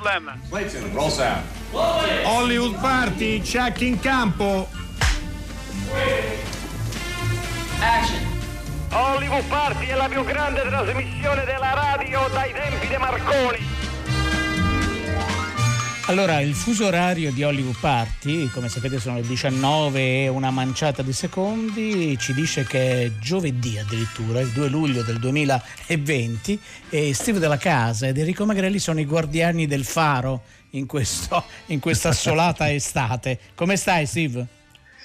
No problem. Clayton, roll sound. Hollywood Party, check in campo. Action. Hollywood Party è la più grande trasmissione della radio dai tempi di Marconi. Allora, il fuso orario di Hollywood Party, come sapete sono le 19 e una manciata di secondi, ci dice che è giovedì addirittura, il 2 luglio del 2020 e Steve della Casa ed Enrico Magrelli sono i guardiani del faro in, questo, in questa assolata estate. Come stai Steve?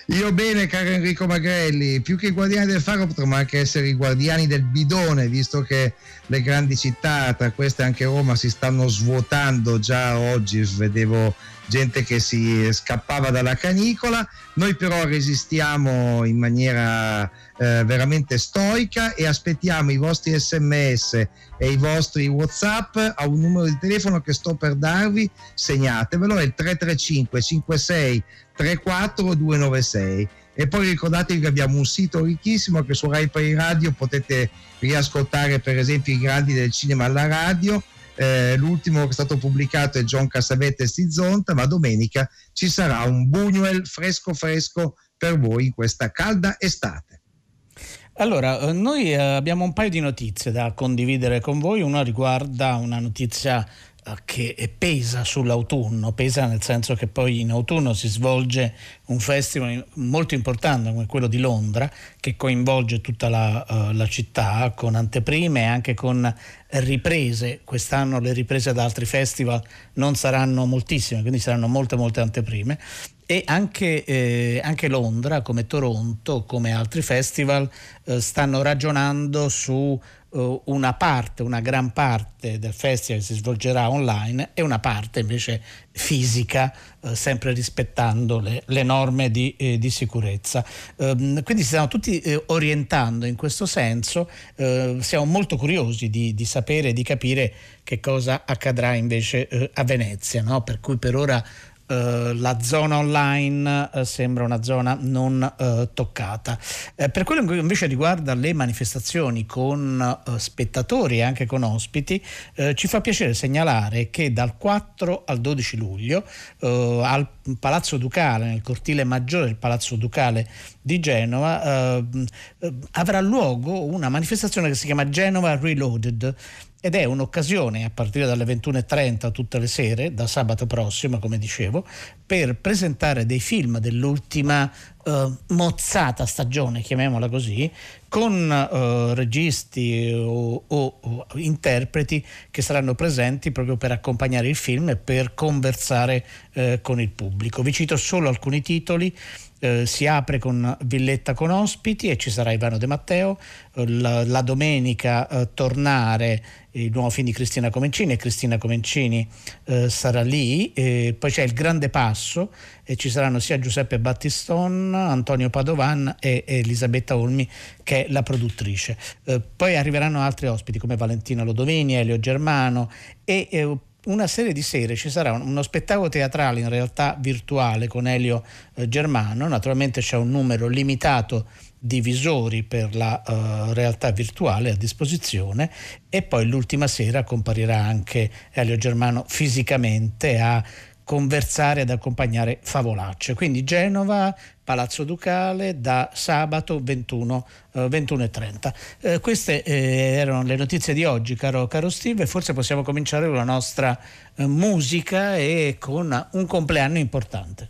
Io bene, caro Enrico Magrelli, più che i guardiani del faro potremmo anche essere i guardiani del bidone, visto che le grandi città, tra queste anche Roma, si stanno svuotando già oggi, vedevo gente che si scappava dalla canicola, noi però resistiamo in maniera eh, veramente stoica e aspettiamo i vostri sms e i vostri whatsapp a un numero di telefono che sto per darvi, segnatevelo, è il 335 56 34296 e poi ricordatevi che abbiamo un sito ricchissimo che su Rai Play Radio potete riascoltare per esempio i grandi del cinema alla radio. Eh, l'ultimo che è stato pubblicato è John Cassavette e Stizonta ma domenica ci sarà un Buñuel fresco fresco per voi in questa calda estate. Allora, eh, noi eh, abbiamo un paio di notizie da condividere con voi. Una riguarda una notizia che pesa sull'autunno, pesa nel senso che poi in autunno si svolge un festival molto importante come quello di Londra che coinvolge tutta la, uh, la città con anteprime e anche con riprese. Quest'anno le riprese da altri festival non saranno moltissime, quindi saranno molte molte anteprime e anche, eh, anche, Londra, come Toronto, come altri festival, eh, stanno ragionando su una parte, una gran parte del festival si svolgerà online e una parte invece fisica, eh, sempre rispettando le, le norme di, eh, di sicurezza. Ehm, quindi si stanno tutti eh, orientando in questo senso, eh, siamo molto curiosi di, di sapere e di capire che cosa accadrà invece eh, a Venezia, no? per cui per ora Uh, la zona online uh, sembra una zona non uh, toccata. per quello che invece riguarda le manifestazioni con spettatori e anche con ospiti, ci fa piacere segnalare che dal 4 al 12 luglio al Palazzo Ducale, nel cortile maggiore del Palazzo Ducale di Genova, avrà luogo una manifestazione che si chiama Genova Reloaded ed è un'occasione a partire dalle 21.30 tutte le sere, da sabato prossimo come dicevo, per presentare dei film dell'ultima uh, mozzata stagione, chiamiamola così, con uh, registi o, o, o, interpreti che saranno presenti proprio per accompagnare il film e per conversare uh, con il pubblico. Vi cito solo alcuni titoli eh, si apre con Villetta con ospiti e ci sarà Ivano De Matteo, eh, la, la, domenica eh, tornare il nuovo film di Cristina Comencini e Cristina Comencini eh, sarà lì, poi c'è il Grande Passo e ci saranno sia Giuseppe Battiston, Antonio Padovan e, e Elisabetta Olmi che è la produttrice. Eh, poi arriveranno altri ospiti come Valentina Lodovini, Elio Germano e una serie di sere ci sarà uno spettacolo teatrale in realtà virtuale con Elio eh, Germano, naturalmente c'è un numero limitato di visori per la uh, realtà virtuale a disposizione. E poi l'ultima sera comparirà anche Elio Germano fisicamente a conversare ad accompagnare favolacce. Quindi Genova, Palazzo Ducale da sabato 21, eh, 21.30. Eh, queste eh, erano le notizie di oggi, caro, caro Steve, forse possiamo cominciare con la nostra eh, musica e con un compleanno importante.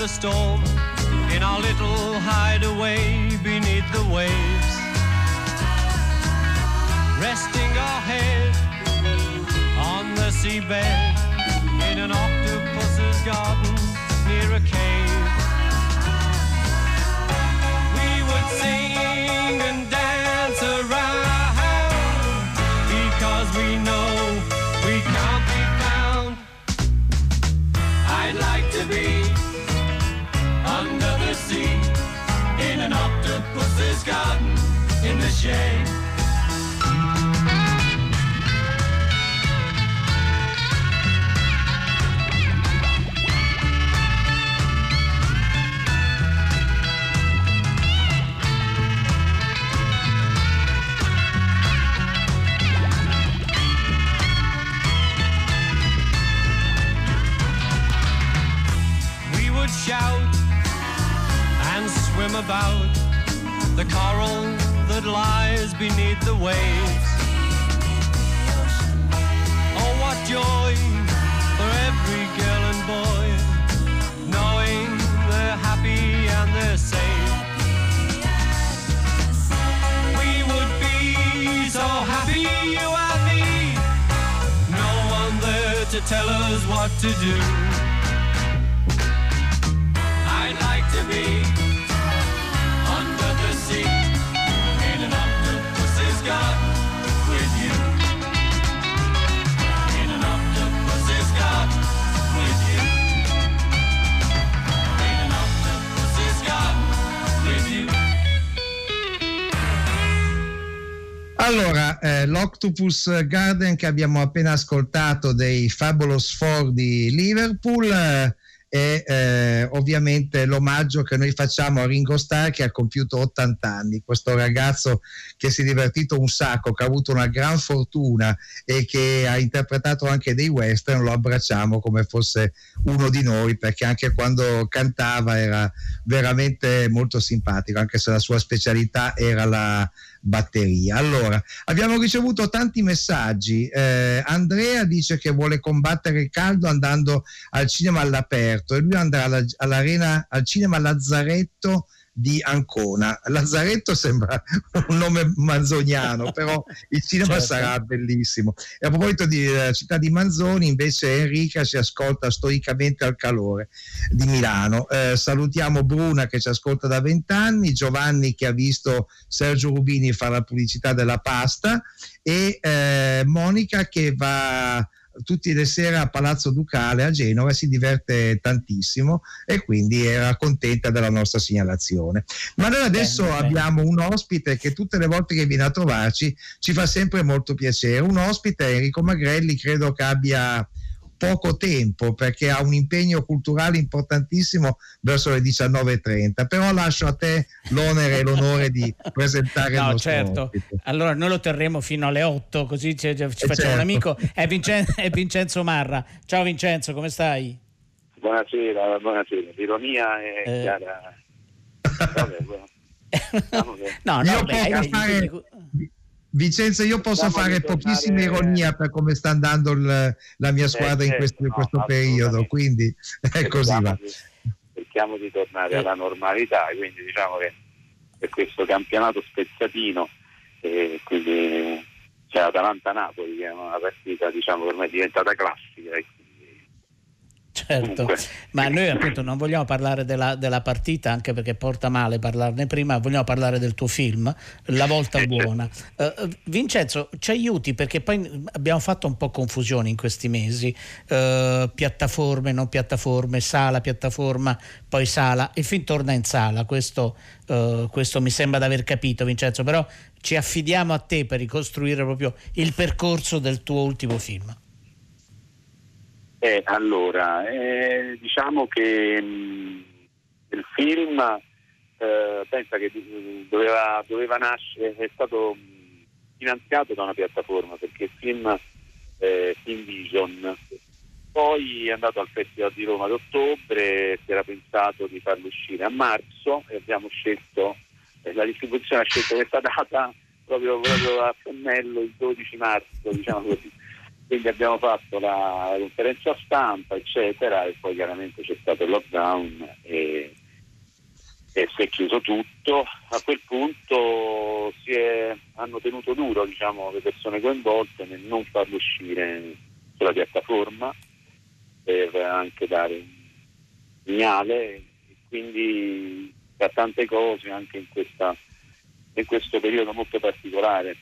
The storm in our little hideaway beneath the waves. Resting our head on the seabed in an octopus's garden near a cave. l'Octopus Garden che abbiamo appena ascoltato dei Fabulous Four di Liverpool eh, è eh, ovviamente l'omaggio che noi facciamo a Ringo Starr che ha compiuto 80 anni, questo ragazzo che si è divertito un sacco, che ha avuto una gran fortuna e che ha interpretato anche dei western, lo abbracciamo come fosse uno di noi perché anche quando cantava era veramente molto simpatico, anche se la sua specialità era la batteria. Allora, abbiamo ricevuto tanti messaggi. Eh, Andrea dice che vuole combattere il caldo andando al cinema all'aperto e lui andrà alla, all'arena al cinema Lazzaretto di Ancona. Lazzaretto sembra un nome manzoniano, però il cinema Certo. sarà bellissimo. E a proposito di eh, città di Manzoni, invece Enrica ci ascolta stoicamente al calore di Milano. Eh, salutiamo Bruna che ci ascolta da vent'anni, Giovanni che ha visto Sergio Rubini fare la pubblicità della pasta e eh, Monica che va tutte le sere a Palazzo Ducale a Genova si diverte tantissimo e quindi era contenta della nostra segnalazione. Ma noi adesso Bene, bene. abbiamo un ospite che tutte le volte che viene a trovarci ci fa sempre molto piacere. Un ospite, Enrico Magrelli, credo che abbia poco tempo perché ha un impegno culturale importantissimo verso le 19.30 però lascio a te l'onere e l'onore di presentare il No, nostro certo. ospite. Allora noi lo terremo fino alle 8, così ci, ci facciamo certo. un amico. È, Vincen- è Vincenzo Marra. Ciao Vincenzo, come stai? Buonasera, buonasera. L'ironia è Eh. chiara. Vabbè, che- no, Io no, beh, posso hai- Vincenzo, io posso Possiamo fare pochissima ironia per come sta andando il- la mia squadra in certo, questo, no, questo periodo, quindi è così cerchiamo va. di, cerchiamo di tornare Eh. alla normalità, quindi diciamo che per questo campionato spezzatino, e quindi c'è Atalanta-Napoli che è una partita diciamo che ormai è diventata classica. Certo, ma noi appunto non vogliamo parlare della, della partita anche perché porta male parlarne prima, vogliamo parlare del tuo film, La volta Eh, certo. buona. Eh, Vincenzo, ci aiuti perché poi abbiamo fatto un po' confusione in questi mesi, Eh, piattaforme, non piattaforme, sala, piattaforma, poi sala, il film torna in sala, questo, eh, questo mi sembra di aver capito Vincenzo, però ci affidiamo a te per ricostruire proprio il percorso del tuo ultimo film. Eh, allora, eh, diciamo che mh, il film eh, pensa che mh, doveva, doveva nascere, è stato mh, finanziato da una piattaforma perché il film eh, Film Vision poi è andato al Festival di Roma d'ottobre, si era pensato di farlo uscire a marzo e abbiamo scelto, eh, la distribuzione ha scelto questa data proprio, proprio a pennello il 12 marzo, diciamo così. Quindi abbiamo fatto la conferenza stampa, eccetera, e poi chiaramente c'è stato il lockdown e, e si è chiuso tutto. A quel punto è, hanno tenuto duro diciamo, le persone coinvolte nel non farlo uscire sulla piattaforma per anche dare un segnale e quindi da tante cose anche in, questa, in questo periodo molto particolare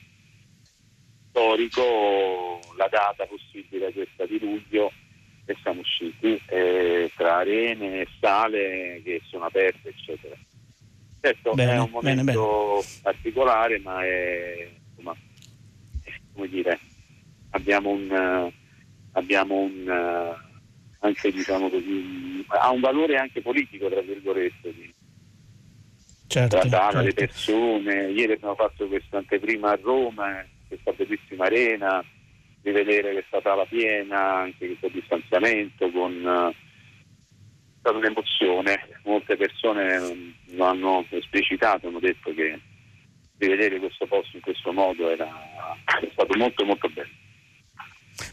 storico la data possibile questa di luglio e siamo usciti eh, tra arene e sale che sono aperte eccetera. Certo bene, è un momento bene, bene. particolare ma è insomma, come dire abbiamo un, abbiamo un anche diciamo così ha un valore anche politico tra virgolette di, certo, trattare certo. le persone ieri abbiamo fatto questa anteprima a Roma questa bellissima arena, di vedere che è stata la piena, anche questo distanziamento, con è stata un'emozione. Molte persone lo hanno esplicitato, hanno detto che di vedere questo posto in questo modo era, è stato molto molto bello.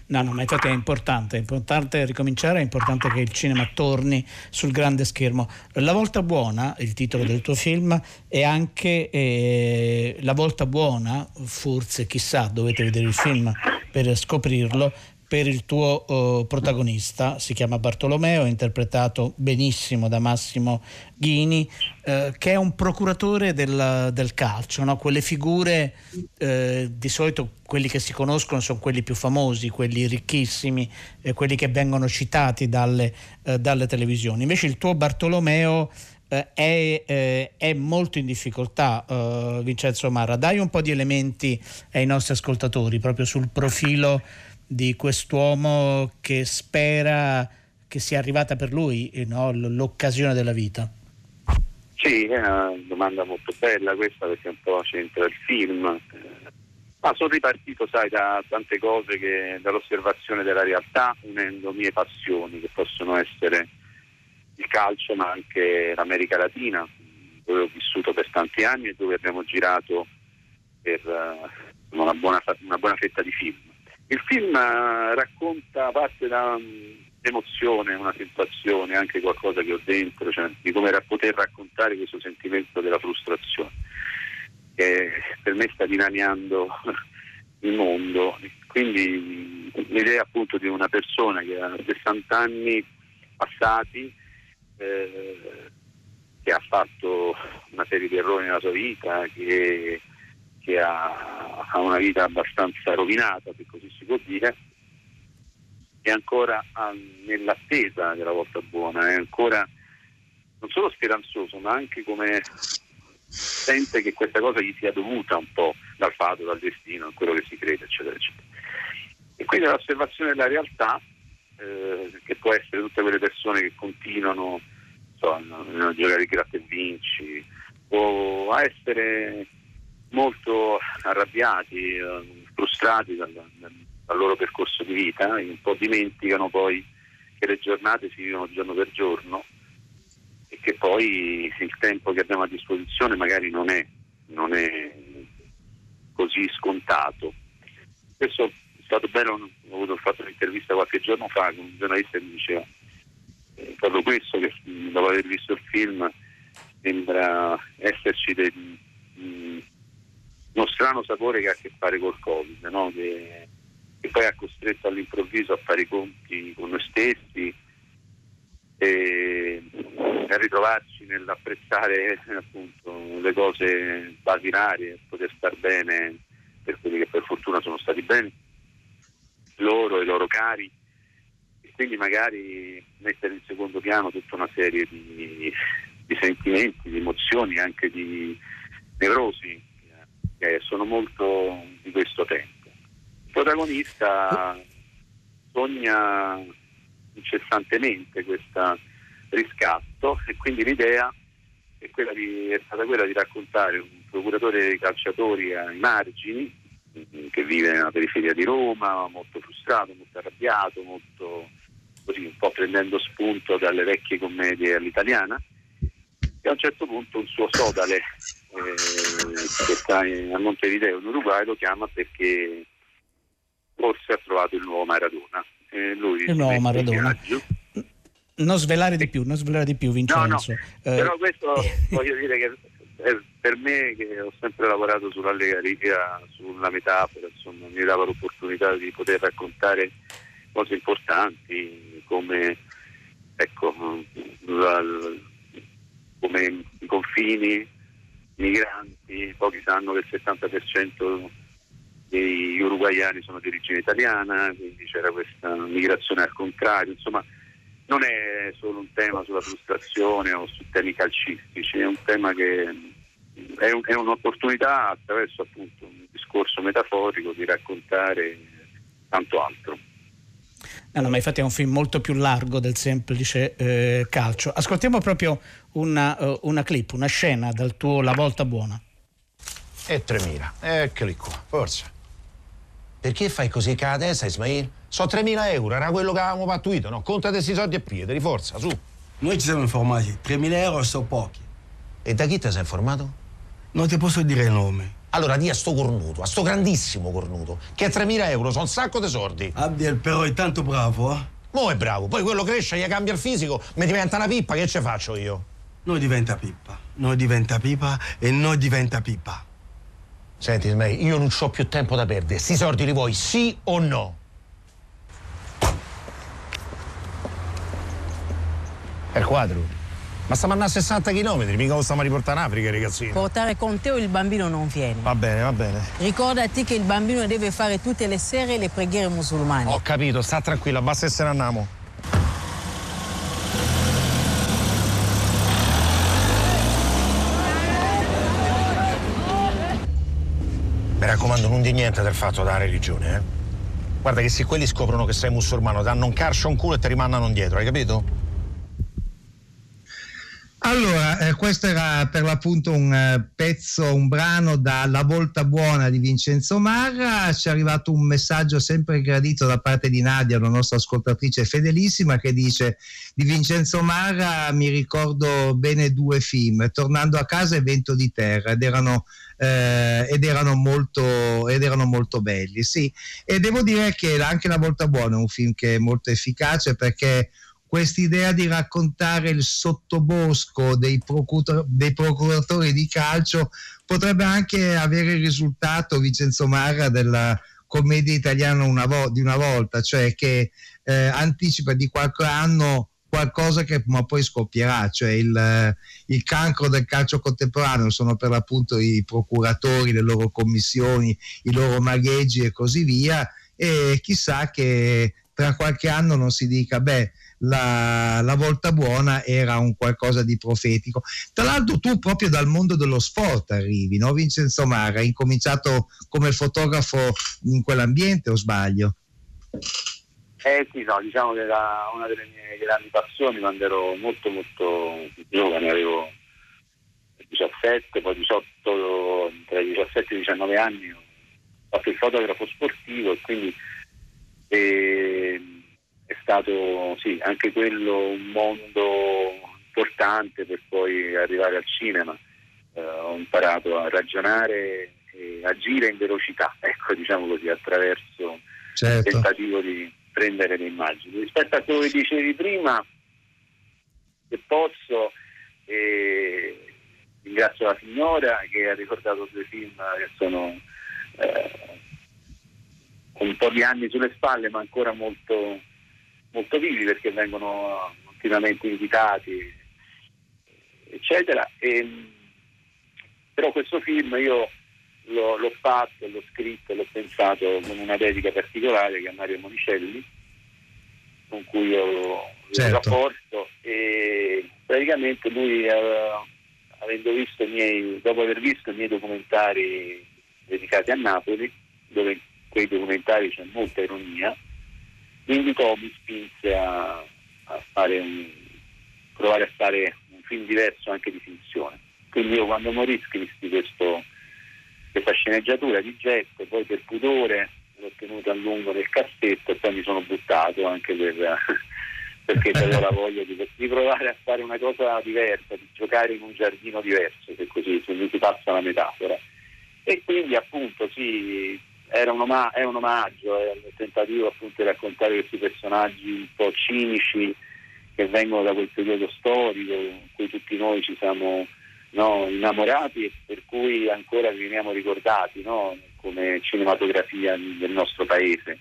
No, no, ma infatti è importante, è importante ricominciare, è importante che il cinema torni sul grande schermo. La volta buona, il titolo del tuo film, è anche eh, La volta buona, forse chissà, dovete vedere il film per scoprirlo, per il tuo uh, protagonista, si chiama Bartolomeo, è interpretato benissimo da Massimo Ghini, uh, che è un procuratore del, del calcio, no? quelle figure uh, di solito quelli che si conoscono sono quelli più famosi, quelli ricchissimi, eh, quelli che vengono citati dalle, dalle televisioni. Invece il tuo Bartolomeo è, eh, è, molto in difficoltà, Vincenzo Marra. Dai un po' di elementi ai nostri ascoltatori proprio sul profilo di quest'uomo che spera che sia arrivata per lui no? l'occasione della vita? Sì, è una domanda molto bella questa perché un po' c'entra il film. Ma sono ripartito, sai, da tante cose che dall'osservazione della realtà, unendo mie passioni che possono essere il calcio ma anche l'America Latina, dove ho vissuto per tanti anni e dove abbiamo girato per uh, una, buona, una buona fetta di film. Il film eh, racconta parte da un'emozione, una sensazione, anche qualcosa che ho dentro, cioè di come poter raccontare questo sentimento della frustrazione che per me sta dilaniando il mondo. Quindi l'idea appunto di una persona che ha 60 anni passati, eh, che ha fatto una serie di errori nella sua vita, che che ha, ha, una vita abbastanza rovinata, se così si può dire, è ancora nell'attesa della volta buona, è ancora non solo speranzoso, ma anche come sente che questa cosa gli sia dovuta un po' dal fato, dal destino, a quello che si crede, eccetera, eccetera. E quindi l'osservazione della realtà, eh, che può essere tutte quelle persone che continuano so, a giocare gratta e vinci, o a essere molto arrabbiati, eh, frustrati dal, dal, loro percorso di vita, un po' dimenticano poi che le giornate si vivono giorno per giorno e che poi il tempo che abbiamo a disposizione magari non è, non è così scontato. Questo è stato bello, ho avuto fatto un'intervista qualche giorno fa con un giornalista che mi diceva eh, proprio questo che dopo aver visto il film sembra esserci dei, uno strano sapore che ha a che fare col Covid, no? che, che, poi ha costretto all'improvviso a fare i conti con noi stessi e a ritrovarci nell'apprezzare appunto, le cose basilari, poter star bene per quelli che per fortuna sono stati bene, loro e i loro cari e quindi magari mettere in secondo piano tutta una serie di, di sentimenti, di emozioni, anche di nevrosi che sono molto di questo tempo. Il protagonista sogna incessantemente questo riscatto e quindi l'idea è, di, è, stata quella di raccontare un procuratore dei calciatori ai margini che vive nella periferia di Roma, molto frustrato, molto arrabbiato, molto così un po' prendendo spunto dalle vecchie commedie all'italiana e a un certo punto un suo sodale eh, che sta a Montevideo in Uruguay lo chiama perché forse ha trovato il nuovo Maradona. lui il nuovo Maradona. Non svelare di più, non svelare di più, Vincenzo. No, no. Eh, Però questo voglio dire che per me che ho sempre lavorato sull'allegria, sulla metafora, insomma, mi dava l'opportunità di poter raccontare cose importanti come, ecco, la, come i confini, migranti, pochi sanno che il 70% degli uruguayani sono di origine italiana, quindi c'era questa migrazione al contrario, insomma non è solo un tema sulla frustrazione o su temi calcistici, è un tema che è, un, è un'opportunità attraverso appunto un discorso metaforico di raccontare tanto altro. No, no, ma infatti è un film molto più largo del semplice eh, calcio. Ascoltiamo proprio una, uh, una, clip, una scena dal tuo La volta buona. E 3.000, eccoli qua, forza. Perché fai così che adesso, Ismail? So 3.000 euro, era quello che avevamo pattuito, no? Conta questi soldi a piedi, forza, su. Noi ci siamo informati, 3.000 euro sono pochi. E da chi ti sei informato? Non ti posso dire il nome. Allora di a sto cornuto, a sto grandissimo cornuto, che 3.000 euro sono un sacco di soldi. Abdiel però è tanto bravo, eh? Mo è bravo, poi quello cresce, gli cambia il fisico, mi diventa una pippa, che ce faccio io? Noi diventa pippa, noi diventa pippa e noi diventa pippa. Senti, Smei, io non ho più tempo da perdere. Sti soldi li vuoi, sì o no? È il quadro. Ma stiamo andando a 60 km, mica lo stiamo a riportare in Africa, ragazzini. Portare con te o il bambino non viene. Va bene, va bene. Ricordati che il bambino deve fare tutte le sere le preghiere musulmane. Ho capito, sta tranquilla, basta e se ne andiamo. Mi raccomando, non di niente del fatto della religione, eh? Guarda che se quelli scoprono che sei musulmano, danno un carcio a un culo e ti rimandano indietro, hai capito? Allora, eh, questo era per l'appunto un eh, pezzo, un brano da La Volta Buona di Vincenzo Marra. Ci è arrivato un messaggio sempre gradito da parte di Nadia, la nostra ascoltatrice fedelissima, che dice di Vincenzo Marra mi ricordo bene due film, Tornando a casa e Vento di terra, ed erano, eh, ed erano, molto, ed erano molto belli. Sì, e devo dire che anche La Volta Buona è un film che è molto efficace perché quest'idea di raccontare il sottobosco dei, dei procuratori di calcio potrebbe anche avere il risultato, Vincenzo Marra, della commedia italiana una vo- di una volta, cioè che eh, anticipa di qualche anno qualcosa che ma poi scoppierà, cioè il, il, cancro del calcio contemporaneo sono per l'appunto i procuratori, le loro commissioni, i loro magheggi e così via e chissà che tra qualche anno non si dica beh la, la, volta buona era un qualcosa di profetico. Tra l'altro tu proprio dal mondo dello sport arrivi, no? Vincenzo Mara, hai incominciato come fotografo in quell'ambiente o sbaglio? Eh sì, no, diciamo che era una delle mie grandi passioni quando ero molto molto giovane, avevo 17, poi 18, tra i 17 e i 19 anni ho fatto il fotografo sportivo e quindi eh, è stato sì, anche quello un mondo importante per poi arrivare al cinema. Eh, ho imparato a ragionare e agire in velocità, ecco diciamo così, attraverso certo. il tentativo di prendere le immagini. Rispetto a quello che dicevi prima, se posso, eh, ringrazio la signora che ha ricordato due film che sono eh, un po' di anni sulle spalle ma ancora molto molto vivi perché vengono continuamente invitati, eccetera. E, però questo film io l'ho, l'ho fatto, l'ho scritto, l'ho pensato con una dedica particolare che è Mario Monicelli, con cui ho certo. rapporto e praticamente lui avendo visto i miei, dopo aver visto i miei documentari dedicati a Napoli, dove in quei documentari c'è molta ironia, mi invitò, mi spinse a, a fare un, provare a fare un film diverso anche di finzione. Quindi io quando morì scrissi questo, questa sceneggiatura di getto, poi per pudore l'ho tenuta a lungo nel cassetto e poi mi sono buttato anche per, perché avevo la voglia di, di, provare a fare una cosa diversa, di giocare in un giardino diverso, se così se mi si passa la metafora. E quindi appunto sì, era un, oma- è un omaggio, è un tentativo appunto di raccontare questi personaggi un po' cinici che vengono da quel periodo storico in cui tutti noi ci siamo no, innamorati per cui ancora veniamo ricordati no, come cinematografia del nostro paese.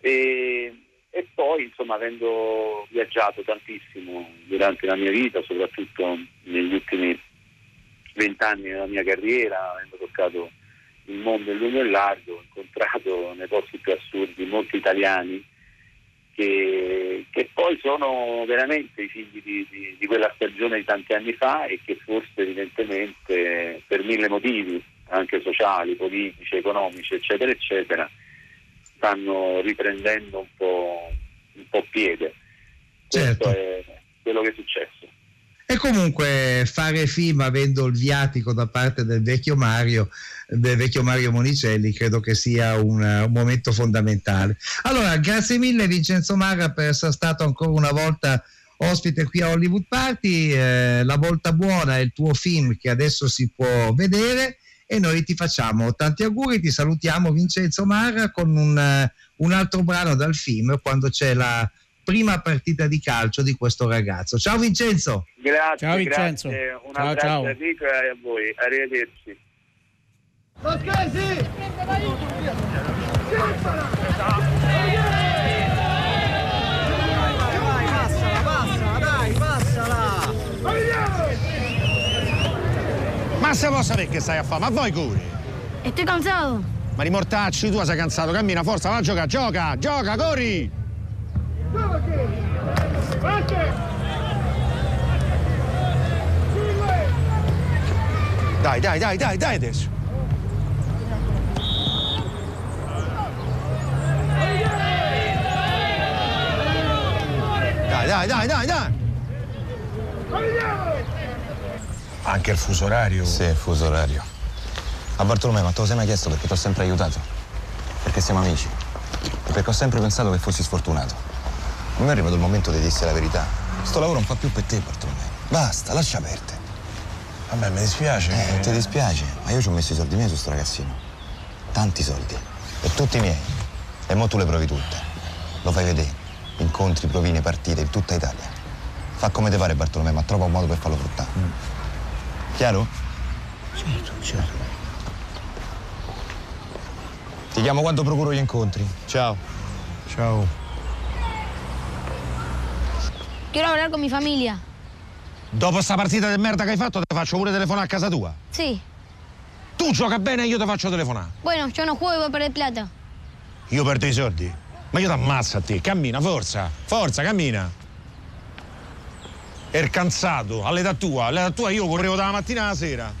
E, e poi, insomma, avendo viaggiato tantissimo durante la mia vita, soprattutto negli ultimi vent'anni della mia carriera, avendo toccato il mondo in lungo e largo, ho incontrato nei posti più assurdi molti italiani che, che poi sono veramente i figli di, di, di, quella stagione di tanti anni fa e che forse evidentemente per mille motivi, anche sociali, politici, economici, eccetera, eccetera, stanno riprendendo un po', un po piede. Certo. Questo è quello che è successo. E comunque fare film avendo il viatico da parte del vecchio Mario, del vecchio Mario Monicelli, credo che sia un, un momento fondamentale. Allora, grazie mille Vincenzo Mara per essere stato ancora una volta ospite qui a Hollywood Party. Eh, la volta buona è il tuo film che adesso si può vedere e noi ti facciamo tanti auguri, ti salutiamo Vincenzo Mara con un, un altro brano dal film quando c'è la prima partita di calcio di questo ragazzo. Ciao Vincenzo. Grazie, ciao Vincenzo. Grazie. Un ciao, abbraccio ciao. a Enrico e a voi. Arrivederci. Ma se può sapere che stai a fare? Ma voi curi? Estoy cansado. Ma rimortacci, tu sei cansato, cammina, forza, va a giocare, gioca, gioca, corri! Dai, dai, dai, dai, dai adesso. Dai, dai, dai, dai, dai. Anche il fuso orario. Sì, il fuso orario. A Bartolomeo, ma te lo sei mai chiesto perché ti ho sempre aiutato? Perché siamo amici. E perché ho sempre pensato che fossi sfortunato. A me è arrivato il momento di dirsi la verità. Sto lavoro non fa più per te, Bartolomeo. Basta, lascia aperte. Vabbè, mi dispiace. Eh, ti dispiace, ma io ci ho messo i soldi miei su sto ragazzino. Tanti soldi. E tutti miei. E mo tu le provi tutte. Lo fai vedere. Incontri, provine, partite in tutta Italia. Fa come te pare Bartolomeo, ma trova un modo per farlo fruttare. Chiaro? Certo, certo. Ti chiamo quando procuro gli incontri. Ciao. Ciao. Quiero hablar con mi familia. Dopo sta partita di merda che hai fatto, ti faccio pure telefonare a casa tua. Sí. Tu gioca bene e io ti faccio telefonare. Bueno, yo no juego y voy a perder plata. Io perdo i soldi. Ma io ti ammazzo a te. Cammina, forza. Forza, cammina. Er cansato, all'età tua, all'età tua io correvo dalla mattina alla sera.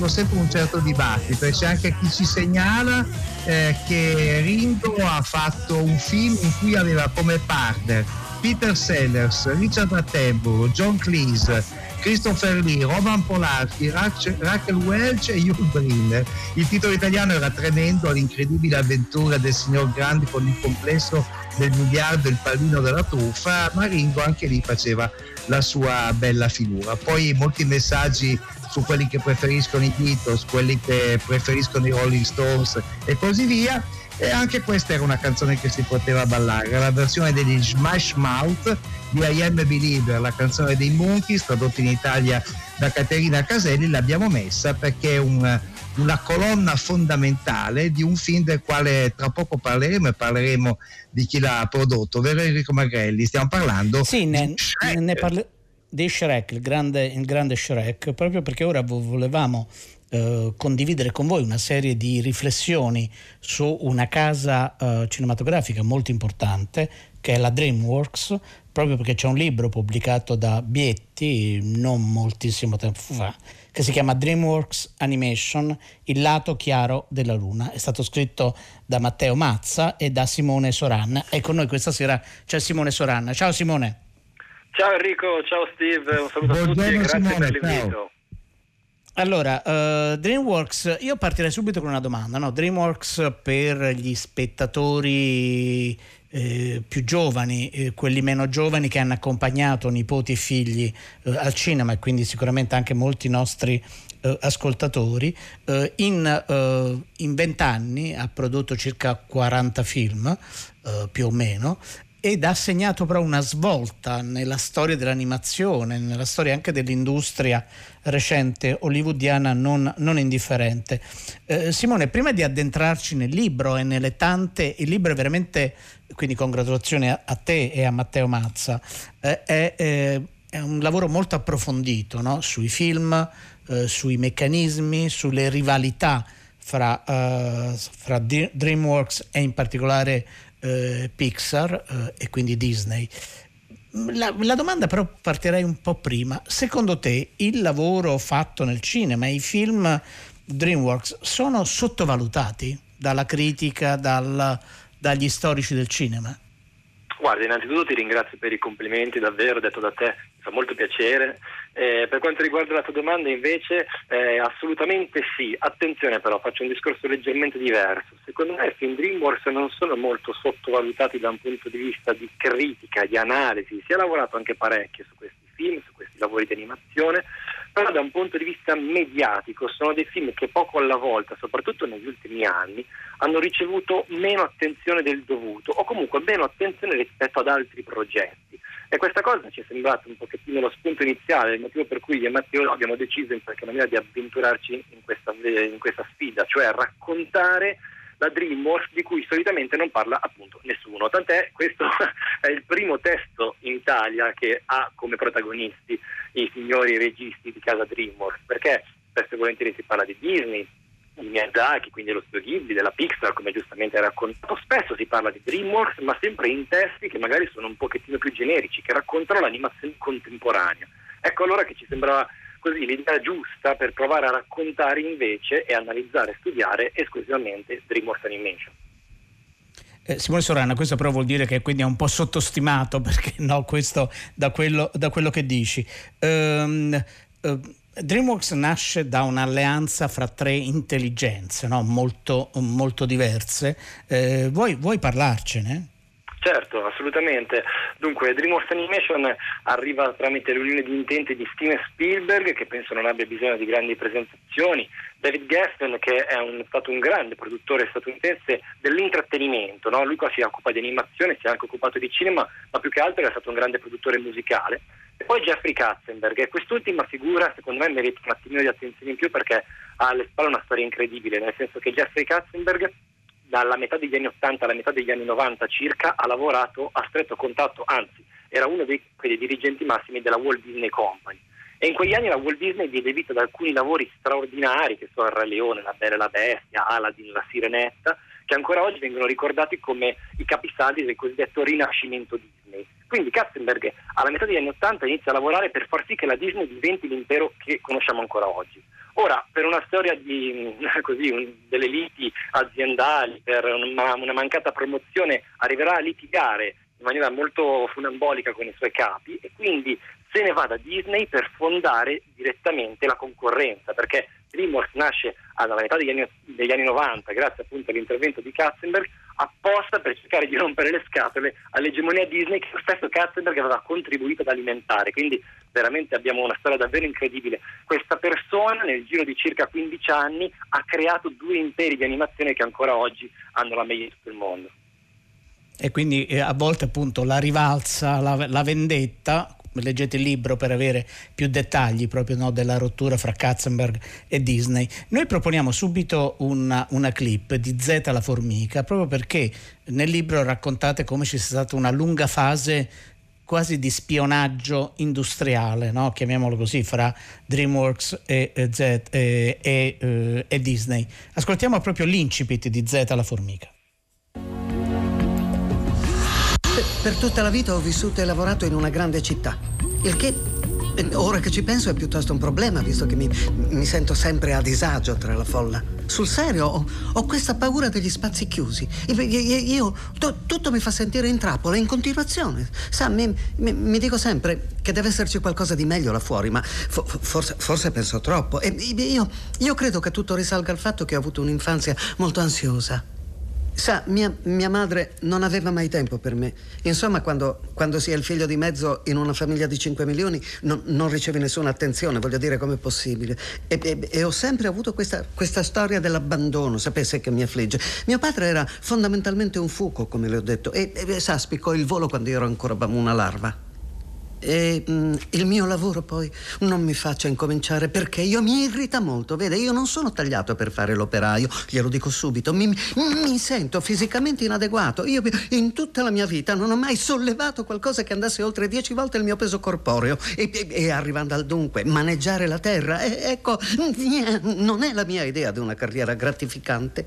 Suscitano sempre un certo dibattito e c'è anche chi ci segnala eh, che Ringo ha fatto un film in cui aveva come partner Peter Sellers, Richard Attenborough, John Cleese, Christopher Lee, Roman Polanski, Rachel Welch e Hugh Briller. Il titolo italiano era tremendo, l'incredibile avventura del signor Grandi con il complesso del miliardo e il pallino della truffa, ma Ringo anche lì faceva la sua bella figura. Poi molti messaggi su quelli che preferiscono i Beatles, quelli che preferiscono i Rolling Stones e così via. E anche questa era una canzone che si poteva ballare, la versione degli Smash Mouth di I Am Believer, la canzone dei Monkeys tradotta in Italia da Caterina Caselli, l'abbiamo messa perché è un, una colonna fondamentale di un film del quale tra poco parleremo e parleremo di chi l'ha prodotto, ovvero Enrico Magrelli. Stiamo parlando sì, ne, ne parli- di Shrek, il grande, il grande Shrek, proprio perché ora volevamo eh, condividere con voi una serie di riflessioni su una casa eh, cinematografica molto importante che è la DreamWorks, proprio perché c'è un libro pubblicato da Bietti non moltissimo tempo fa che si chiama DreamWorks Animation, il lato chiaro della luna. È stato scritto da Matteo Mazza e da Simone Soranna e con noi questa sera c'è Simone Soranna. Ciao Simone. Ciao Enrico, ciao Steve, un saluto a tutti e grazie Simone, per l'invito. Ciao. Allora, uh, DreamWorks, io partirei subito con una domanda. No? DreamWorks per gli spettatori eh, più giovani, eh, quelli meno giovani che hanno accompagnato nipoti e figli eh, al cinema e quindi sicuramente anche molti nostri eh, ascoltatori, eh, in vent'anni ha prodotto circa 40 film più o meno ed ha segnato però una svolta nella storia dell'animazione, nella storia anche dell'industria recente hollywoodiana non, non indifferente. Eh, Simone, prima di addentrarci nel libro e nelle tante, il libro è veramente, quindi congratulazioni a, a te e a Matteo Mazza, eh, è, è, è, un lavoro molto approfondito no? sui film, eh, sui meccanismi, sulle rivalità fra, uh, fra DreamWorks e in particolare eh, Pixar eh, e quindi Disney. La, la, domanda però partirei un po' prima. Secondo te il lavoro fatto nel cinema, i film DreamWorks sono sottovalutati dalla critica, dal, dagli storici del cinema? Guarda, innanzitutto ti ringrazio per i complimenti, davvero, detto da te, mi fa molto piacere. Eh, per quanto riguarda la tua domanda invece, eh, assolutamente sì. Attenzione però, faccio un discorso leggermente diverso. Secondo me i film DreamWorks non sono molto sottovalutati da un punto di vista di critica, di analisi. Si è lavorato anche parecchio su questi film, su questi lavori di animazione, però da un punto di vista mediatico sono dei film che poco alla volta, soprattutto negli ultimi anni, hanno ricevuto meno attenzione del dovuto o comunque meno attenzione rispetto ad altri progetti. E questa cosa ci è sembrato un pochettino lo spunto iniziale, il motivo per cui io e Matteo abbiamo deciso in qualche maniera di avventurarci in questa, in questa sfida, cioè raccontare la DreamWorks di cui solitamente non parla appunto nessuno. Tant'è questo è il primo testo in Italia che ha come protagonisti i signori registi di casa DreamWorks, perché spesso e volentieri si parla di Disney, di Miyazaki, quindi dello studio Ghibli, della Pixar, come giustamente hai raccontato. Spesso si parla di DreamWorks, ma sempre in testi che magari sono un pochettino più generici, che raccontano l'animazione contemporanea. Ecco allora che ci sembrava così l'idea giusta per provare a raccontare invece e analizzare e studiare esclusivamente DreamWorks Animation. Eh, Simone Sorana, questo però vuol dire che quindi è un po' sottostimato, perché no, questo da quello, da quello che dici. Um, uh, DreamWorks nasce da un'alleanza fra tre intelligenze no? molto, molto, diverse. Eh, vuoi, vuoi parlarcene? Certo, assolutamente. Dunque, DreamWorks Animation arriva tramite l'unione di intenti di Steven Spielberg, che penso non abbia bisogno di grandi presentazioni, David Geffen, che è un, stato un grande produttore statunitense dell'intrattenimento, no? lui qua si occupa di animazione, si è anche occupato di cinema, ma più che altro è stato un grande produttore musicale. E poi Jeffrey Katzenberg, e quest'ultima figura secondo me merita un attimino di attenzione in più perché ha alle spalle una storia incredibile, nel senso che Jeffrey Katzenberg dalla metà degli anni 80 alla metà degli anni 90 circa ha lavorato a stretto contatto, anzi era uno dei, dei dirigenti massimi della Walt Disney Company. E in quegli anni la Walt Disney diede vita ad alcuni lavori straordinari, che sono Il Re Leone, La Bella e la Bestia, Aladdin, La Sirenetta, che ancora oggi vengono ricordati come i capisaldi del cosiddetto rinascimento Disney. Quindi Katzenberg alla metà degli anni 80 inizia a lavorare per far sì che la Disney diventi l'impero che conosciamo ancora oggi. Ora, per una storia di, così, un, delle liti aziendali, per una, una mancata promozione, arriverà a litigare in maniera molto funambolica con i suoi capi e quindi se ne va da Disney per fondare direttamente la concorrenza, perché DreamWorks nasce alla metà degli anni, degli anni 90 grazie appunto all'intervento di Katzenberg apposta per cercare di rompere le scatole all'egemonia Disney che lo stesso Katzenberg aveva contribuito ad alimentare. Quindi veramente abbiamo una storia davvero incredibile. Questa persona nel giro di circa 15 anni ha creato due imperi di animazione che ancora oggi hanno la meglio di tutto il mondo. E quindi eh, a volte appunto la rivalsa, la, la vendetta, leggete il libro per avere più dettagli proprio no, della rottura fra Katzenberg e Disney. Noi proponiamo subito una, una, clip di Zeta la formica, proprio perché nel libro raccontate come ci sia stata una lunga fase quasi di spionaggio industriale, no? chiamiamolo così, fra DreamWorks e, e, Z, e, e, e Disney. Ascoltiamo proprio l'incipit di Zeta la formica. Per tutta la vita ho vissuto e lavorato in una grande città, il che eh, ora che ci penso è piuttosto un problema, visto che mi, mi sento sempre a disagio tra la folla. Sul serio, ho, ho questa paura degli spazi chiusi. Io, io to, tutto mi fa sentire in trappola in continuazione. Sa, mi, mi, mi, dico sempre che deve esserci qualcosa di meglio là fuori, ma fo, forse, forse, penso troppo. E io, io credo che tutto risalga al fatto che ho avuto un'infanzia molto ansiosa. Sa, mia, mia, madre non aveva mai tempo per me. Insomma, quando, quando si è il figlio di mezzo in una famiglia di 5 milioni, non, non ricevi nessuna attenzione, voglio dire com'è possibile. E, e, e ho sempre avuto questa, questa, storia dell'abbandono, sapesse che mi affligge. Mio padre era fondamentalmente un fuoco, come le ho detto, e, e sa, spiccò il volo quando io ero ancora una larva. E mh, mm, il mio lavoro poi non mi faccia incominciare perché io mi irrita molto. Vede, io non sono tagliato per fare l'operaio, glielo dico subito. Mi, mi sento fisicamente inadeguato. Io in tutta la mia vita non ho mai sollevato qualcosa che andasse oltre dieci volte il mio peso corporeo. E, e, e arrivando al dunque, maneggiare la terra, e, ecco, non è la mia idea di una carriera gratificante.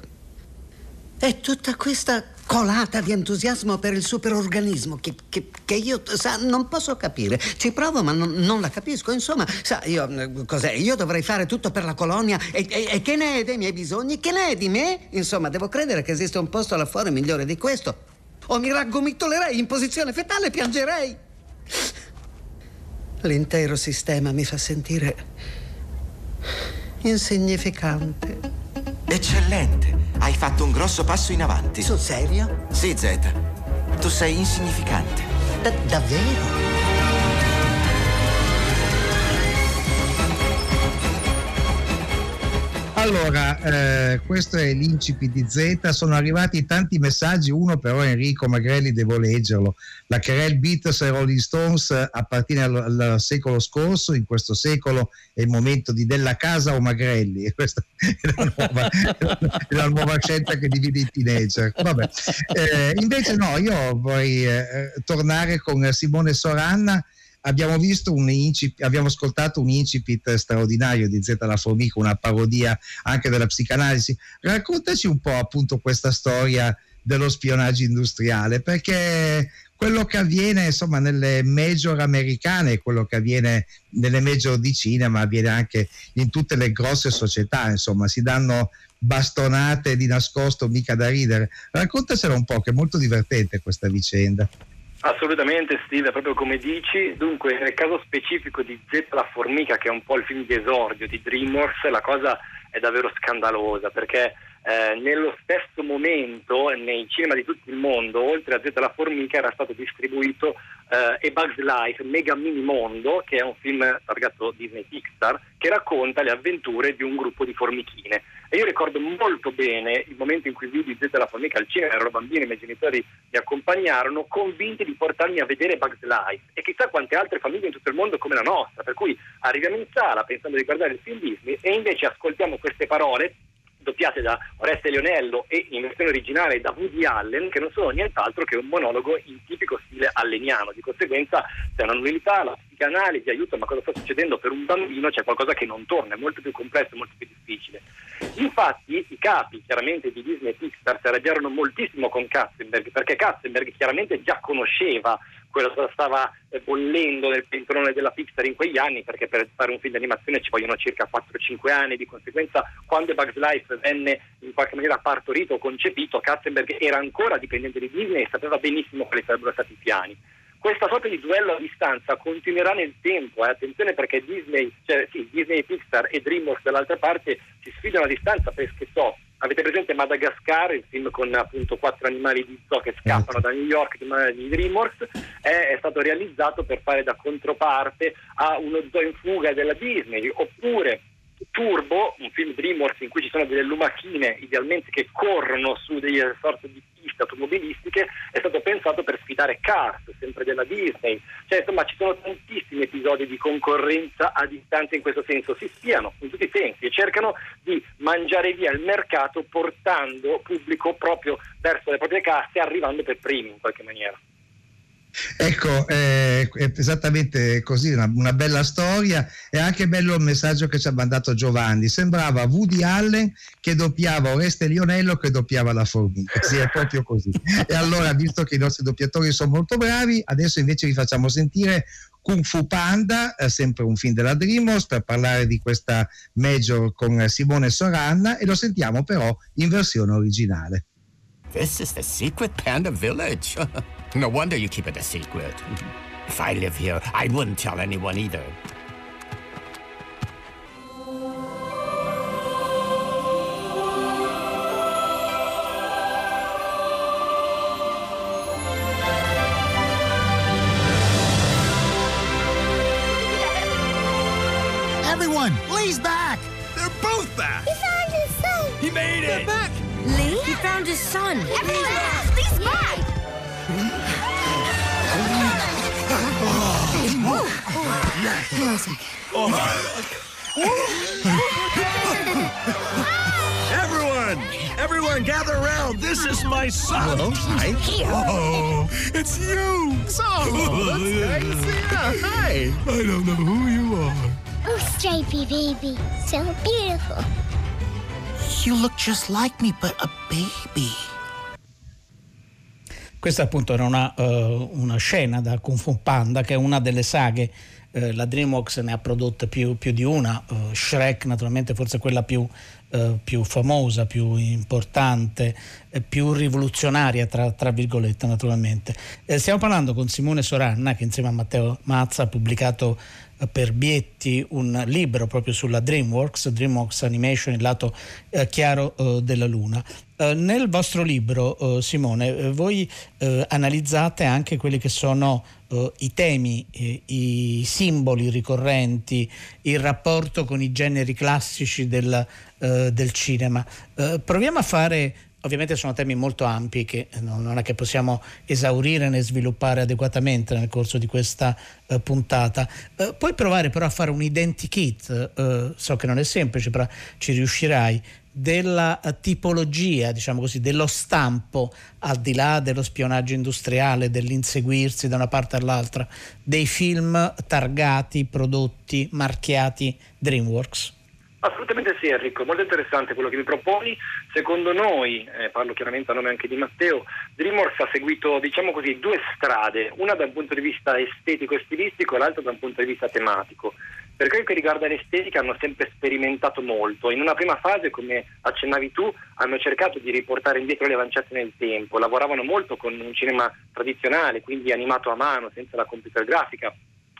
È tutta questa colata di entusiasmo per il superorganismo che, che, che io sa, non posso capire. Ci provo ma non, non, la capisco. Insomma, sa, io cos'è? Io dovrei fare tutto per la colonia e, e, e, che ne è dei miei bisogni? Che ne è di me? Insomma, devo credere che esiste un posto là fuori migliore di questo. O mi raggomittolerei in posizione fetale e piangerei. L'intero sistema mi fa sentire insignificante. Eccellente. Hai fatto un grosso passo in avanti. Sul serio? Sì, Zeta. Tu sei insignificante. Da- davvero? Allora, eh, questo è l'incipit di Z, sono arrivati tanti messaggi, uno però Enrico Magrelli devo leggerlo. La querel Beatles e Rolling Stones appartiene al, al, secolo scorso, in questo secolo è il momento di Della Casa o Magrelli, questa è la nuova, è la nuova scelta che divide i teenager. Eh, invece no, io vorrei eh, tornare con Simone Soranna abbiamo incipit, abbiamo ascoltato un incipit straordinario di Z la formica, una parodia anche della psicanalisi. Raccontaci un po' appunto questa storia dello spionaggio industriale, perché quello che avviene insomma nelle major americane, quello che avviene nelle major di cinema, avviene anche in tutte le grosse società, insomma, si danno bastonate di nascosto mica da ridere. Raccontaselo un po', che è molto divertente questa vicenda. Assolutamente Steve, proprio come dici. Dunque, nel caso specifico di Z la formica, che è un po' il film di esordio di DreamWorks, la cosa è davvero scandalosa perché eh, nello stesso momento nei cinema di tutto il mondo, oltre a Z la formica, era stato distribuito eh, A Bug's Life, Mega Mini Mondo, che è un film targato Disney Pixar, che racconta le avventure di un gruppo di formichine. E io ricordo molto bene il momento in cui vidi Z la formica al cinema, ero bambino, i miei genitori mi accompagnarono, convinti di portarmi a vedere Bugs Life e chissà quante altre famiglie in tutto il mondo come la nostra. Per cui arriviamo in sala pensando di guardare il film Disney e invece ascoltiamo queste parole doppiate da Oreste Leonello e in versione originale da Woody Allen, che non sono nient'altro che un monologo in tipico stile alleniano. Di conseguenza c'è una nullità, la psicanalisi aiuta, ma cosa sta succedendo per un bambino? C'è qualcosa che non torna, è molto più complesso, molto più difficile. Infatti i capi chiaramente di Disney e Pixar si arrabbiarono moltissimo con Katzenberg perché Katzenberg chiaramente già conosceva quello che stava eh, bollendo nel pentolone della Pixar in quegli anni, perché per fare un film di animazione ci vogliono circa 4-5 anni, di conseguenza quando Bugs Life venne in qualche maniera partorito o concepito, Katzenberg era ancora dipendente di Disney e sapeva benissimo quali sarebbero stati i piani. Questa sorta di duello a distanza continuerà nel tempo, eh? attenzione perché Disney, cioè, sì, Disney, Pixar e DreamWorks dall'altra parte si sfidano a distanza perché so, Avete presente Madagascar, il film con appunto quattro animali di zoo che scappano da New York di DreamWorks, è, è, stato realizzato per fare da controparte a uno zoo in fuga della Disney, oppure Turbo, un film DreamWorks in cui ci sono delle lumachine idealmente che corrono su delle sorte di piste automobilistiche, è stato pensato per sfidare Cars, sempre della Disney. Cioè, insomma, ci sono tantissimi episodi di concorrenza a distanza in questo senso, si spiano in tutti i sensi e cercano di mangiare via il mercato portando pubblico proprio verso le proprie casse, arrivando per primi in qualche maniera. Ecco, eh, è esattamente così, una, una, bella storia e anche bello il messaggio che ci ha mandato Giovanni. Sembrava Woody Allen che doppiava Oreste Lionello che doppiava la formica. Sì, è proprio così. E allora, visto che i nostri doppiatori sono molto bravi, adesso invece vi facciamo sentire Kung Fu Panda, eh, sempre un film della DreamWorks, per parlare di questa major con Simone Soranna e lo sentiamo però in versione originale. This is the secret panda village. No wonder you keep it a secret. If I live here, I wouldn't tell anyone either. Everyone, Lee's back! They're both back! He found his son! He made it! They're back! Lee? He found his son! Everyone's back! Lee's back! Everyone! Everyone gather around! This is my son! Hello. Hi. Oh, it's you! So, that's nice. Yeah, hi. I don't know who you are. Oh, stripy baby. So beautiful. You look just like me, but a baby. Questa appunto era una, uh, una, scena da Kung Fu Panda, che è una delle saghe, uh, la DreamWorks ne ha prodotte più, più di una, uh, Shrek naturalmente forse quella più, più famosa, più importante, più rivoluzionaria tra, tra virgolette naturalmente. stiamo parlando con Simone Soranna che insieme a Matteo Mazza ha pubblicato per Bietti un libro proprio sulla DreamWorks, DreamWorks Animation, il lato eh, chiaro eh, della Luna. Eh, nel vostro libro, eh, Simone, eh, voi eh, analizzate anche quelli che sono i temi, i simboli ricorrenti, il rapporto con i generi classici del, del cinema. proviamo a fare Ovviamente sono temi molto ampi che non è che possiamo esaurire né sviluppare adeguatamente nel corso di questa eh, puntata. Eh, puoi provare però a fare un identikit, eh, so che non è semplice, però ci riuscirai, della tipologia, diciamo così, dello stampo, al di là dello spionaggio industriale, dell'inseguirsi da una parte all'altra, dei film targati, prodotti, marchiati DreamWorks? Assolutamente sì Enrico, molto interessante quello che mi proponi. Secondo noi, eh, parlo chiaramente a nome anche di Matteo, DreamWorks ha seguito diciamo così, due strade, una da un punto di vista estetico e stilistico e l'altra da un punto di vista tematico. Per quel che riguarda l'estetica hanno sempre sperimentato molto. In una prima fase, come accennavi tu, hanno cercato di riportare indietro le lanciate nel tempo, lavoravano molto con un cinema tradizionale, quindi animato a mano, senza la computer grafica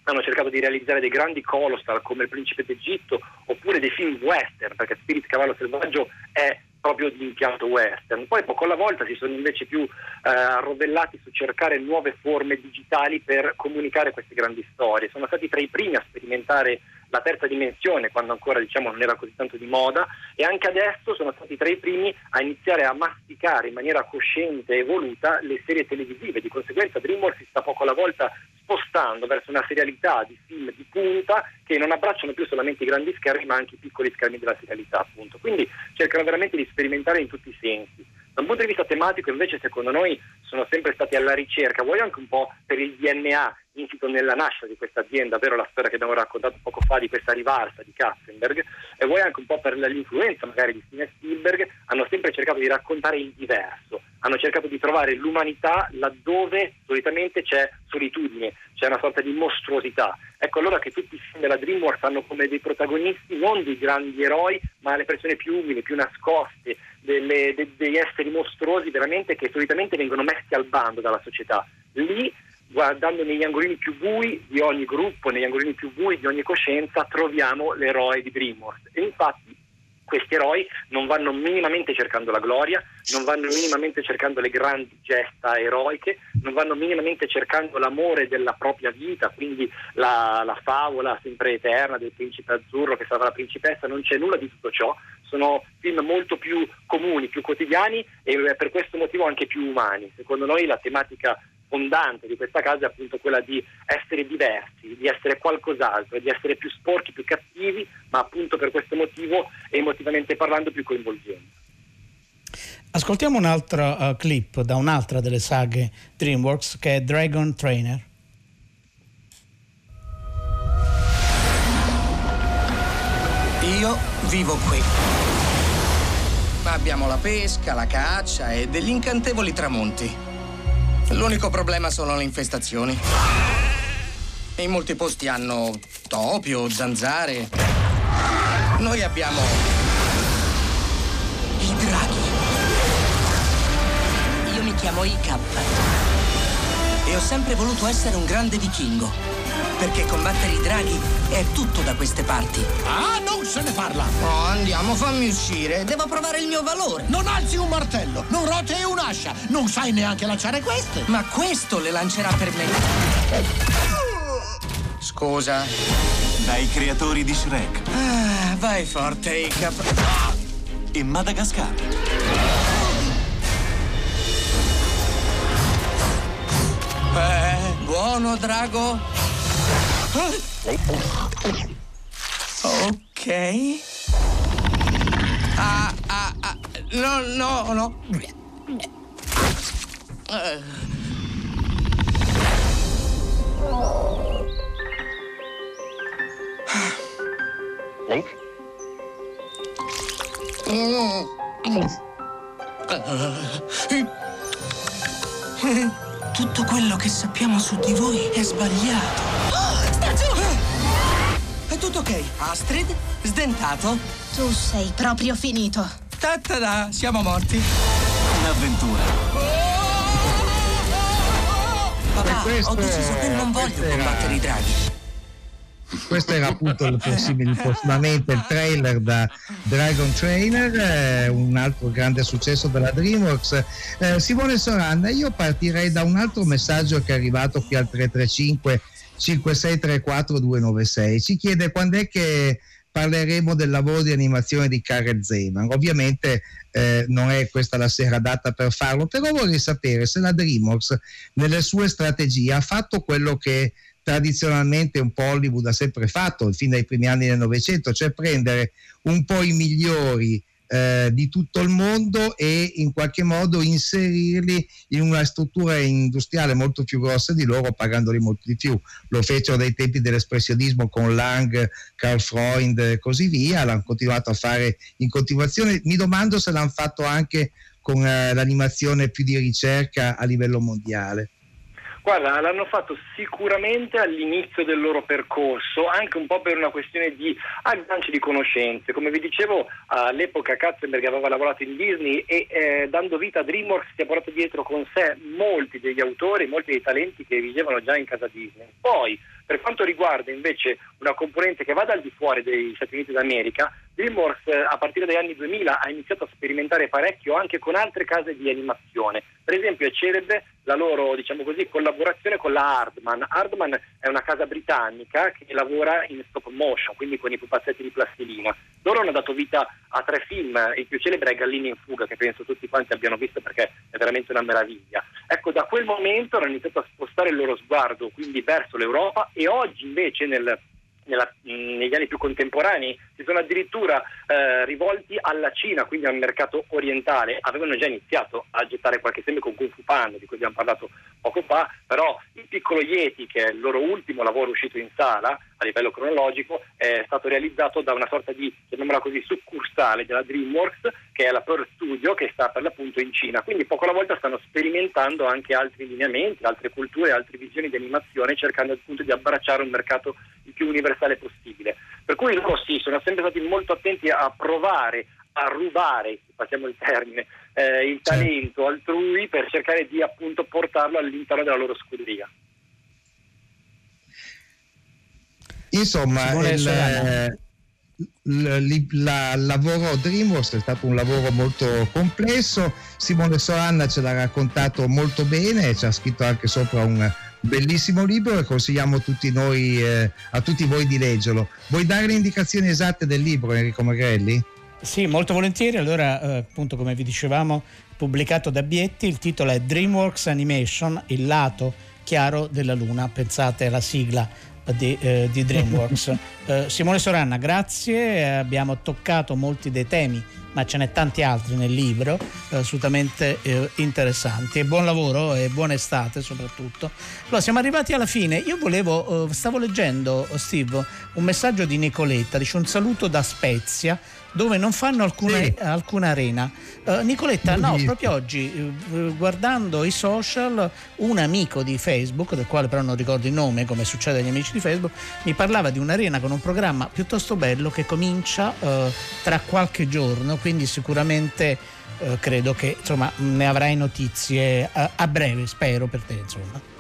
hanno cercato di realizzare dei grandi colostar come Il Principe d'Egitto oppure dei film western, perché Spirit Cavallo Selvaggio è proprio di impianto western. Poi poco alla volta si sono invece più eh, arrovellati su cercare nuove forme digitali per comunicare queste grandi storie. Sono stati tra i primi a sperimentare la terza dimensione quando ancora diciamo, non era così tanto di moda e anche adesso sono stati tra i primi a iniziare a masticare in maniera cosciente e voluta le serie televisive. Di conseguenza DreamWorks si sta poco alla volta spostando verso una serialità di film di punta che non abbracciano più solamente i grandi schermi ma anche i piccoli schermi della serialità appunto. Quindi cercano veramente di sperimentare in tutti i sensi. Da un punto di vista tematico invece secondo noi sono sempre stati alla ricerca, vuoi anche un po' per il DNA insito nella nascita di questa azienda, ovvero la storia che abbiamo raccontato poco fa di questa rivalsa di Katzenberg, e vuoi anche un po' per l'influenza magari di Steven Spielberg, hanno sempre cercato di raccontare il diverso, hanno cercato di trovare l'umanità laddove solitamente c'è solitudine, c'è una sorta di mostruosità. Ecco allora che tutti i film della DreamWorks hanno come dei protagonisti non dei grandi eroi, ma le persone più umili, più nascoste, delle, de, degli esseri mostruosi veramente che solitamente vengono messi al bando dalla società. Lì guardando negli angolini più bui di ogni gruppo, negli angolini più bui di ogni coscienza, troviamo l'eroe di DreamWorks. E infatti questi eroi non vanno minimamente cercando la gloria, non vanno minimamente cercando le grandi gesta eroiche, non vanno minimamente cercando l'amore della propria vita, quindi la, la favola sempre eterna del principe azzurro che salva la principessa, non c'è nulla di tutto ciò, sono film molto più comuni, più quotidiani e per questo motivo anche più umani. Secondo noi la tematica fondante di questa casa è appunto quella di essere diversi, di essere qualcos'altro, di essere più sporchi, più cattivi, ma appunto per questo motivo emotivamente parlando più coinvolgenti. Ascoltiamo un altro uh, clip da un'altra delle saghe DreamWorks che è Dragon Trainer. Io vivo qui. Abbiamo la pesca, la caccia e degli incantevoli tramonti. L'unico problema sono le infestazioni. In molti posti hanno topi o zanzare. Noi abbiamo i draghi. Io mi chiamo Ikap. E ho sempre voluto essere un grande vichingo. Perché combattere i draghi è tutto da queste parti. Ah, non se ne parla! Oh, andiamo, fammi uscire. Devo provare il mio valore. Non alzi un martello, non rotei un'ascia, non sai neanche lanciare queste. Ma questo le lancerà per me. Scusa. Dai creatori di Shrek. Ah, vai forte, Icap. E Madagascar. Eh, buono, Drago. Ok. Ah, ah, ah. No, no, no. Tutto quello che sappiamo su di voi è sbagliato. Tutto ok. Astrid, sdentato. Tu sei proprio finito. Ta-ta-da, siamo morti. Un'avventura. Papà, ho deciso che non voglio combattere i draghi. questo era appunto il possibile, prossimamente il trailer da Dragon Trainer, eh, un altro grande successo della DreamWorks. Eh, Simone Soranna, io partirei da un altro messaggio che è arrivato qui al 335 5634 296. Ci chiede quando è che parleremo del lavoro di animazione di Karel Zeman. Ovviamente eh, non è questa la sera data per farlo, però vorrei sapere se la DreamWorks nelle sue strategie ha fatto quello che tradizionalmente un po' Hollywood ha sempre fatto fin dai primi anni del Novecento, cioè prendere un po' i migliori eh, di tutto il mondo e in qualche modo inserirli in una struttura industriale molto più grossa di loro pagandoli molto di più. Lo fecero dai tempi dell'espressionismo con Lang, Carl Freund e così via, l'hanno continuato a fare in continuazione. Mi domando se l'hanno fatto anche con eh, l'animazione più di ricerca a livello mondiale. Guarda, l'hanno fatto sicuramente all'inizio del loro percorso, anche un po' per una questione di agganci di conoscenze. Come vi dicevo, all'epoca Katzenberg aveva lavorato in Disney e eh, dando vita a DreamWorks si è portato dietro con sé molti degli autori, molti dei talenti che vivevano già in casa Disney. Poi, per quanto riguarda invece una componente che vada al di fuori degli Stati Uniti d'America, DreamWorks eh, a partire dagli anni 2000 ha iniziato a sperimentare parecchio anche con altre case di animazione. Per esempio è celebre la loro diciamo così, collaborazione con la Hardman. Hardman è una casa britannica che lavora in stop motion, quindi con i pupazzetti di plastilina. Loro hanno dato vita a tre film, il più celebre è Gallini in fuga, che penso tutti quanti abbiano visto perché è veramente una meraviglia. Ecco, da quel momento hanno iniziato a spostare il loro sguardo quindi verso l'Europa e oggi invece nel nella, negli anni più contemporanei si sono addirittura eh, rivolti alla Cina, quindi al mercato orientale, avevano già iniziato a gettare qualche seme con Kung Fu Panda, di cui abbiamo parlato poco fa, però il piccolo Yeti, che è il loro ultimo lavoro uscito in sala a livello cronologico, è stato realizzato da una sorta di, chiamiamola così, succursale della DreamWorks, che è la Pearl Studio, che sta per l'appunto in Cina. Quindi poco alla volta stanno sperimentando anche altri lineamenti, altre culture, altre visioni di animazione, cercando appunto di abbracciare un mercato il più universale possibile. Per cui loro sì, sono sempre stati molto attenti a provare a rubare, passiamo il termine, eh, il talento altrui per cercare di appunto portarlo all'interno della loro scuderia. Insomma, il, il, la, il, lavoro DreamWorks è stato un lavoro molto complesso. Simone Soranna ce l'ha raccontato molto bene, ci ha scritto anche sopra un bellissimo libro e consigliamo tutti noi, eh, a tutti voi di leggerlo. Vuoi dare le indicazioni esatte del libro, Enrico Magrelli? Sì, molto volentieri. Allora, eh, appunto, come vi dicevamo, pubblicato da Bietti, il titolo è DreamWorks Animation, il lato chiaro della luna. Pensate alla sigla di, eh, di DreamWorks. eh, Simone Soranna, grazie. Abbiamo toccato molti dei temi, ma ce n'è tanti altri nel libro, eh, assolutamente eh, interessanti. E buon lavoro e buona estate soprattutto. Allora, siamo arrivati alla fine. Io volevo, eh, stavo leggendo, Steve, un messaggio di Nicoletta, dice un saluto da Spezia dove non fanno alcuna, sì. alcuna arena. Uh, Nicoletta, no, proprio oggi uh, guardando i social, un amico di Facebook, del quale però non ricordo il nome, come succede agli amici di Facebook, mi parlava di un'arena con un programma piuttosto bello che comincia uh, tra qualche giorno, quindi sicuramente credo che insomma, ne avrai notizie a breve, spero per te. Insomma.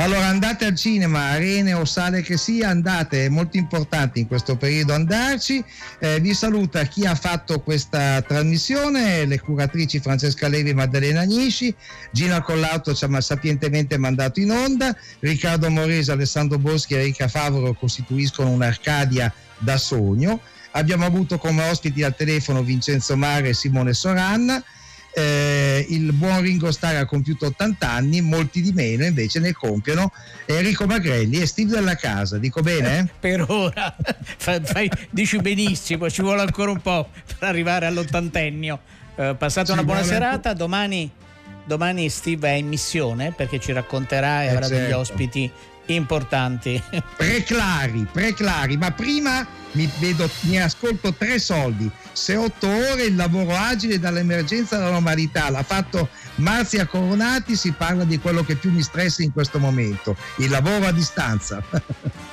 Allora andate al cinema, arene o sale che sia, andate, è molto importante in questo periodo andarci. Eh, vi saluta chi ha fatto questa trasmissione, le curatrici Francesca Levi e Maddalena Agnisci, Gina Collauto ci ha sapientemente mandato in onda, Riccardo Morese, Alessandro Boschi e Enrica Favoro costituiscono un'Arcadia da sogno. Abbiamo avuto come ospiti al telefono Vincenzo Mare e Simone Soranna eh, il buon Ringo Starr ha compiuto 80 anni, molti di meno invece ne compiono Enrico Magrelli e Steve della Casa. Dico bene? Eh, per ora, fai, dici benissimo, ci vuole ancora un po' per arrivare all'ottantennio. Eh, passate una buona serata, domani, domani, Steve è in missione perché ci racconterà e eh avrà certo. degli ospiti importanti. Preclari, preclari, ma prima mi, vedo, mi ascolto tre soldi, se otto ore il lavoro agile dall'emergenza alla normalità, l'ha fatto Marzia Coronati, si parla di quello che più mi stressa in questo momento, il lavoro a distanza.